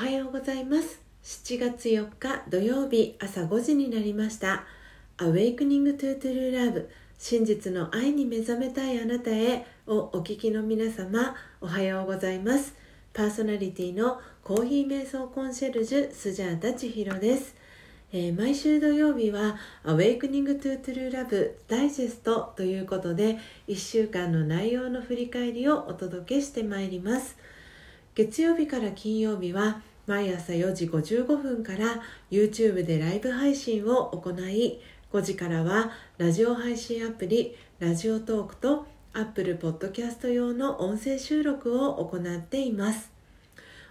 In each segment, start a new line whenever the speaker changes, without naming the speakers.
はようございます。7月4日土曜日朝5時になりました。Awakening to True Love 真実の愛に目覚めたいあなたへをお聞きの皆様おはようございます。パーソナリティのコーヒー瞑想コンシェルジュスジャータ千尋です。えー、毎週土曜日は Awakening to True Love ダイジェストということで1週間の内容の振り返りをお届けしてまいります。月曜日から金曜日は毎朝4時55分から YouTube でライブ配信を行い5時からはラジオ配信アプリラジオトークと Apple Podcast 用の音声収録を行っています。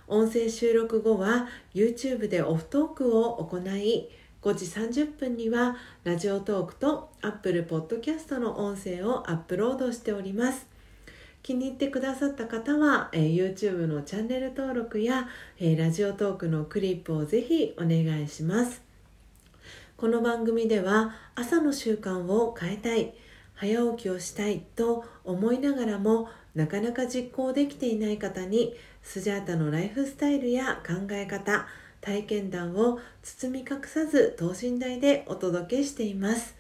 音声収録後は YouTube でオフトークを行い5時30分にはラジオトークと Apple Podcast の音声をアップロードしております。気に入ってくださった方は、えー、YouTube のチャンネル登録や、えー、ラジオトークのクリップをぜひお願いします。この番組では朝の習慣を変えたい早起きをしたいと思いながらもなかなか実行できていない方にスジャータのライフスタイルや考え方体験談を包み隠さず等身大でお届けしています。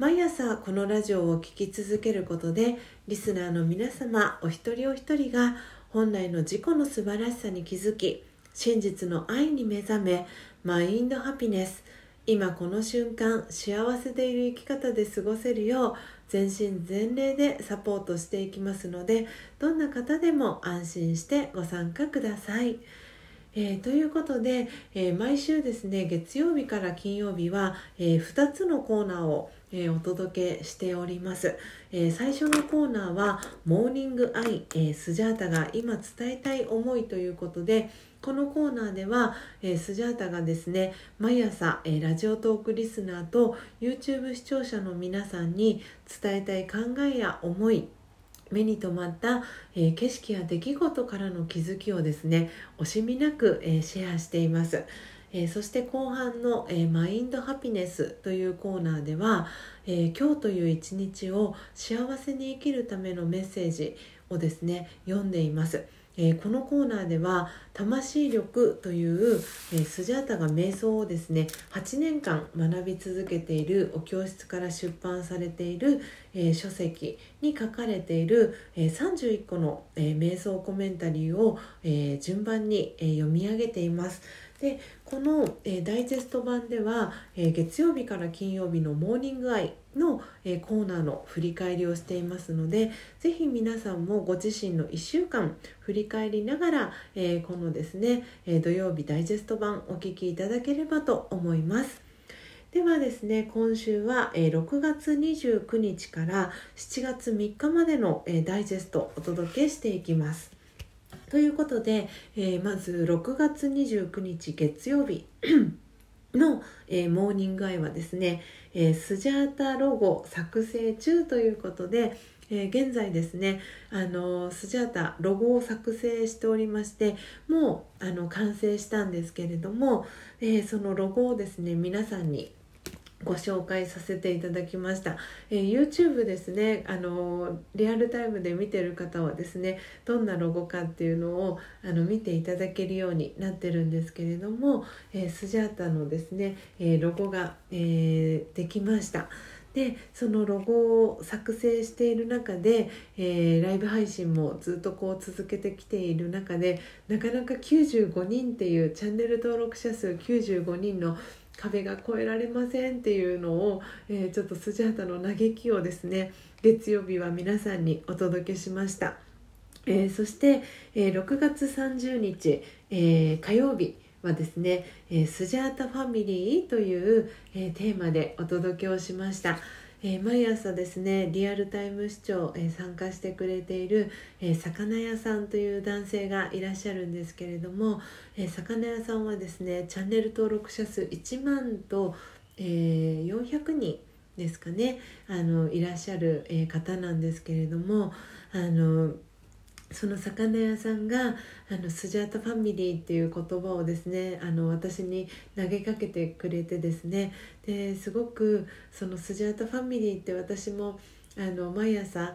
毎朝このラジオを聴き続けることでリスナーの皆様お一人お一人が本来の自己の素晴らしさに気づき真実の愛に目覚めマインドハピネス今この瞬間幸せでいる生き方で過ごせるよう全身全霊でサポートしていきますのでどんな方でも安心してご参加ください。えー、ということで、えー、毎週ですね月曜日から金曜日は、えー、2つのコーナーを、えお届けしております、え最初のコーナーは「モーニングアイ、えスジャータが今伝えたい思い」ということでこのコーナーでは、えー、スジャータがですね毎朝、えー、ラジオトークリスナーと YouTube 視聴者の皆さんに伝えたい考えや思い目に留まった、えー、景色や出来事からの気づきをですね惜しみなく、えシェアしています。えー、そして後半の、えー、マインドハピネスというコーナーでは、えー、今日という一日を幸せに生きるためのメッセージをですね読んでいます。えー、このコーナーでは「魂力」という、えー、スジャータが瞑想をですね8年間学び続けているお教室から出版されている、えー、書籍に書かれている、え31個の、え瞑想コメンタリーを、え順番に、え読み上げています。でこの、えー、ダイジェスト版では、えー、月曜日から金曜日のモーニングアイの、えー、コーナーの振り返りをしていますので是非皆さんもご自身の1週間振り返りながら、えこのですね、え土曜日ダイジェスト版お聴きいただければと思います。ではですね今週は、え6月29日から7月3日までの、えダイジェストお届けしていきます。ということで、えー、まず6月29日月曜日 の、えー、モーニングアイはですね、えー、スジャータロゴ作成中ということで、えー、現在ですねあのスジャータロゴを作成しておりましてもうあの完成したんですけれども、えそのロゴをですね皆さんにご紹介させていただきました、えー、YouTube ですね。あのリアルタイムで見てる方はですねどんなロゴかっていうのをあの見ていただけるようになってるんですけれども、えー、スジャータのですね、えー、ロゴが、えできました。でそのロゴを作成している中で、えー、ライブ配信もずっとこう続けてきている中でなかなか95人っていうチャンネル登録者数95人の壁が越えられませんっていうのを、えー、ちょっとスジャータの嘆きをですね月曜日は皆さんにお届けしました、えー、そして、えー、6月30日、え火曜日はですね、えスジャータファミリーという、えテーマでお届けをしました。えー、毎朝ですねリアルタイム視聴、えー、参加してくれている、えー、魚屋さんという男性がいらっしゃるんですけれども、え魚屋さんはですねチャンネル登録者数1万と、え400人ですかねあのいらっしゃる、え方なんですけれどもあのその魚屋さんがあのスジャータファミリーっていう言葉をですねあの私に投げかけてくれてですね。ですごくそのスジャータファミリーって私もあの毎朝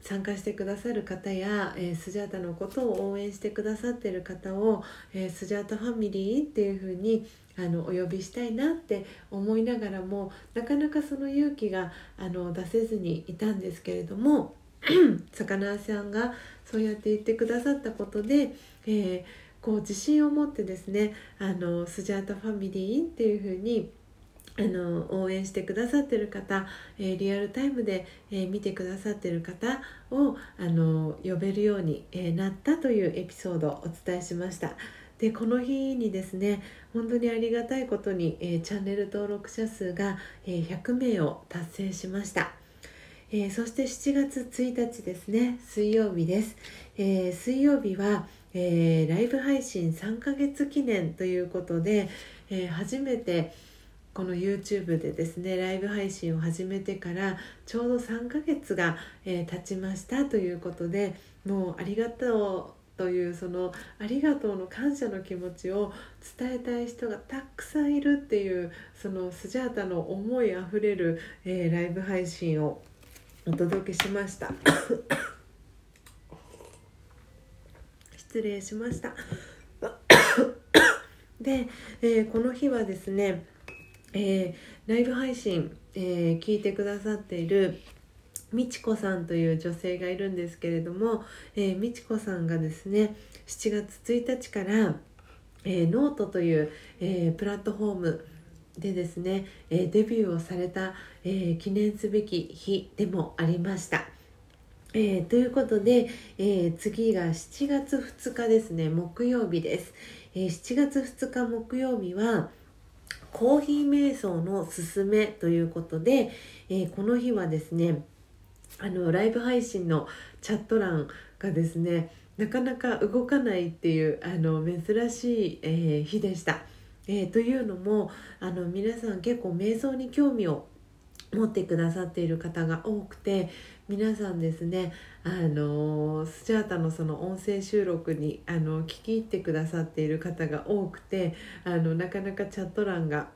参加してくださる方や、えー、スジャータのことを応援してくださってる方を、えー、スジャータファミリーっていうふうにあのお呼びしたいなって思いながらもなかなかその勇気があの出せずにいたんですけれども 魚さんがそうやって言ってくださったことで、えー、こう自信を持ってですねあのスジャータファミリーっていうふうにあの応援してくださってる方、えー、リアルタイムで、えー、見てくださってる方をあの呼べるように、え、なったというエピソードをお伝えしました。でこの日にですね本当にありがたいことに、えチャンネル登録者数が、え100名を達成しました。えそして7月1日ですね。水曜日です、え水曜日は、えライブ配信3ヶ月記念ということで、え初めてこの YouTube でですねライブ配信を始めてからちょうど3ヶ月が、え、経ちましたということでもうありがとうというそのありがとうの感謝の気持ちを伝えたい人がたくさんいるっていうそのスジャータの思いあふれる、えー、ライブ配信をお届けしました。失礼しました。で、えー、この日はですねえー、ライブ配信、えー、聞いてくださっているみちこさんという女性がいるんですけれども、えー、みちこさんがですね7月1日から、えー、ノートという、えー、プラットフォームでですね、えデビューをされた、え記念すべき日でもありました。えー、ということで、えー、次が7月2日ですね木曜日です、えー、7月2日木曜日はコーヒー瞑想のすすめということで、え、この日はですねあのライブ配信のチャット欄がですねなかなか動かないっていうあの珍しい、え、日でした。えー、というのもあの皆さん結構瞑想に興味を持ってくださっている方が多くて皆さんですねあのスチャータのその音声収録にあの聞き入ってくださっている方が多くてあのなかなかチャット欄が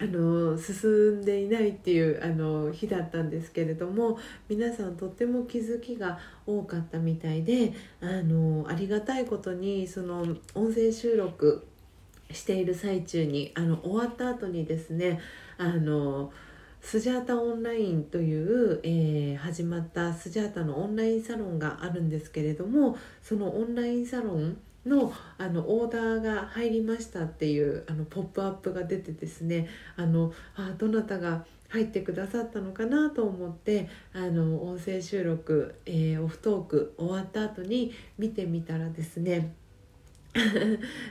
あの進んでいないっていうあの日だったんですけれども皆さんとっても気づきが多かったみたいであのありがたいことにその音声収録している最中にあの終わった後にですねあのスジャータオンラインという、えー、始まったスジャータのオンラインサロンがあるんですけれどもそのオンラインサロンのあのオーダーが入りましたっていうあのポップアップが出てですねあのあどなたが入ってくださったのかなと思ってあの音声収録、えー、オフトーク終わった後に見てみたらですね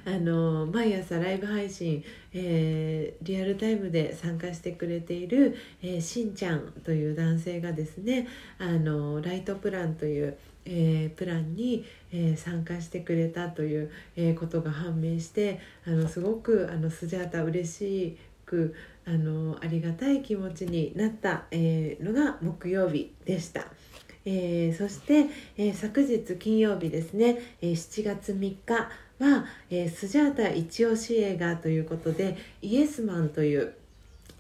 あの毎朝ライブ配信、えー、リアルタイムで参加してくれている、えー、しんちゃんという男性がですねあのライトプランという、えー、プランに、え参加してくれたという、えことが判明してあのすごくあのスジャータ嬉しくあのありがたい気持ちになった、えのが木曜日でした。え、そして、え、昨日金曜日ですね、え、7月3日は、えー、スジャータ一押し映画ということでイエスマンという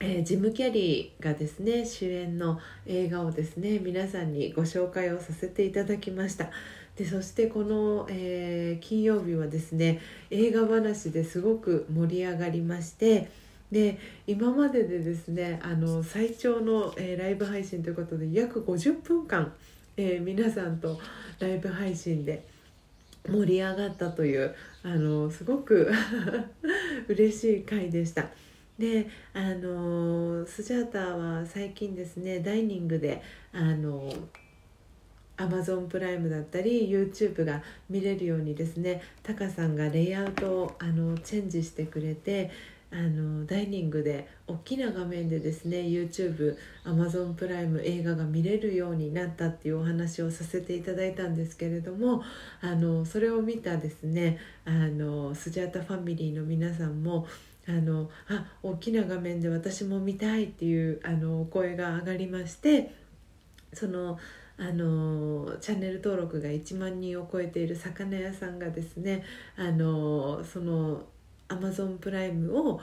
えー、ジム・キャリーがですね主演の映画をですね皆さんにご紹介をさせていただきました。でそしてこの、えー、金曜日はですね映画話ですごく盛り上がりましてで今まででですねあの最長の、えー、ライブ配信ということで約50分間、え皆さんとライブ配信で盛り上がったというあのすごく 嬉しい回でした。であのスジャータは最近ですねダイニングであのアマゾンプライムだったり YouTube が見れるようにですねタカさんがレイアウトをあのチェンジしてくれてあのダイニングで大きな画面でですね YouTube、Amazon プライム映画が見れるようになったっていうお話をさせていただいたんですけれどもあのそれを見たですねあのスジャータファミリーの皆さんもあのあ大きな画面で私も見たいっていうあの声が上がりましてそのあのチャンネル登録が1万人を超えている魚屋さんがですねあのそのアマゾンプライムを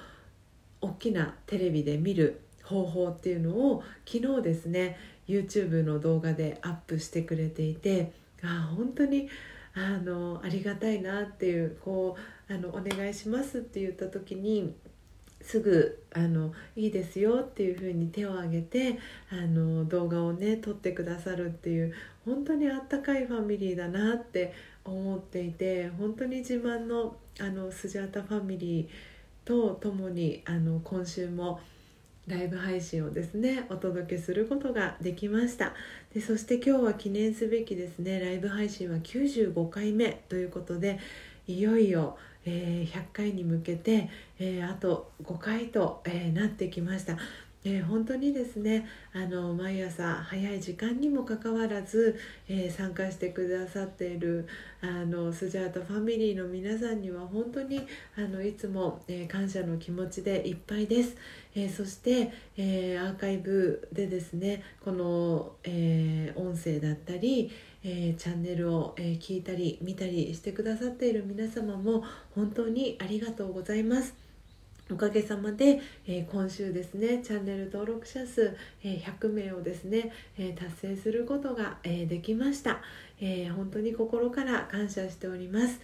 大きなテレビで見る方法っていうのを昨日ですね YouTube の動画でアップしてくれていてあ本当にあのありがたいなっていうこうあのお願いしますって言った時にすぐあのいいですよっていう風に手を挙げてあの動画をね撮ってくださるっていう本当にあったかいファミリーだなって思っていて本当に自慢のあのスジャータファミリーと共にあの今週もライブ配信をですねお届けすることができました。でそして今日は記念すべきですねライブ配信は95回目ということでいよいよ、えー、100回に向けて、えー、あと5回と、えー、なってきました。えー、本当にですねあの毎朝早い時間にもかかわらず、えー、参加してくださっているあのスジャータファミリーの皆さんには本当にあのいつも、えー、感謝の気持ちでいっぱいです、えそして、えアーカイブでですねこの、え音声だったりえ、チャンネルを、え、聞いたり見たりしてくださっている皆様も本当にありがとうございます。おかげさまで、えー、今週ですねチャンネル登録者数、えー、100名をですね、えー、達成することが、えできました、え本当に心から感謝しております、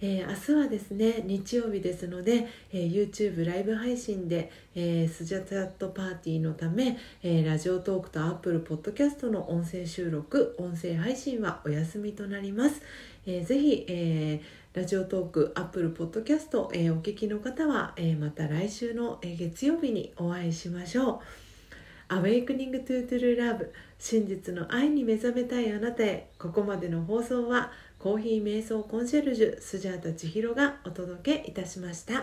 え明日はですね日曜日ですので、え YouTube ライブ配信で、えスジャタットパーティーのため、えラジオトークと Apple Podcast の音声収録音声配信はお休みとなります、えー、ぜひ、えーラジオトーク、アップルポッドキャスト、えー、お聞きの方は、えー、また来週の、えー、月曜日にお会いしましょう。Awakening to True Love 真実の愛に目覚めたいあなたへここまでの放送はコーヒー瞑想コンシェルジュスジャータ千尋がお届けいたしました。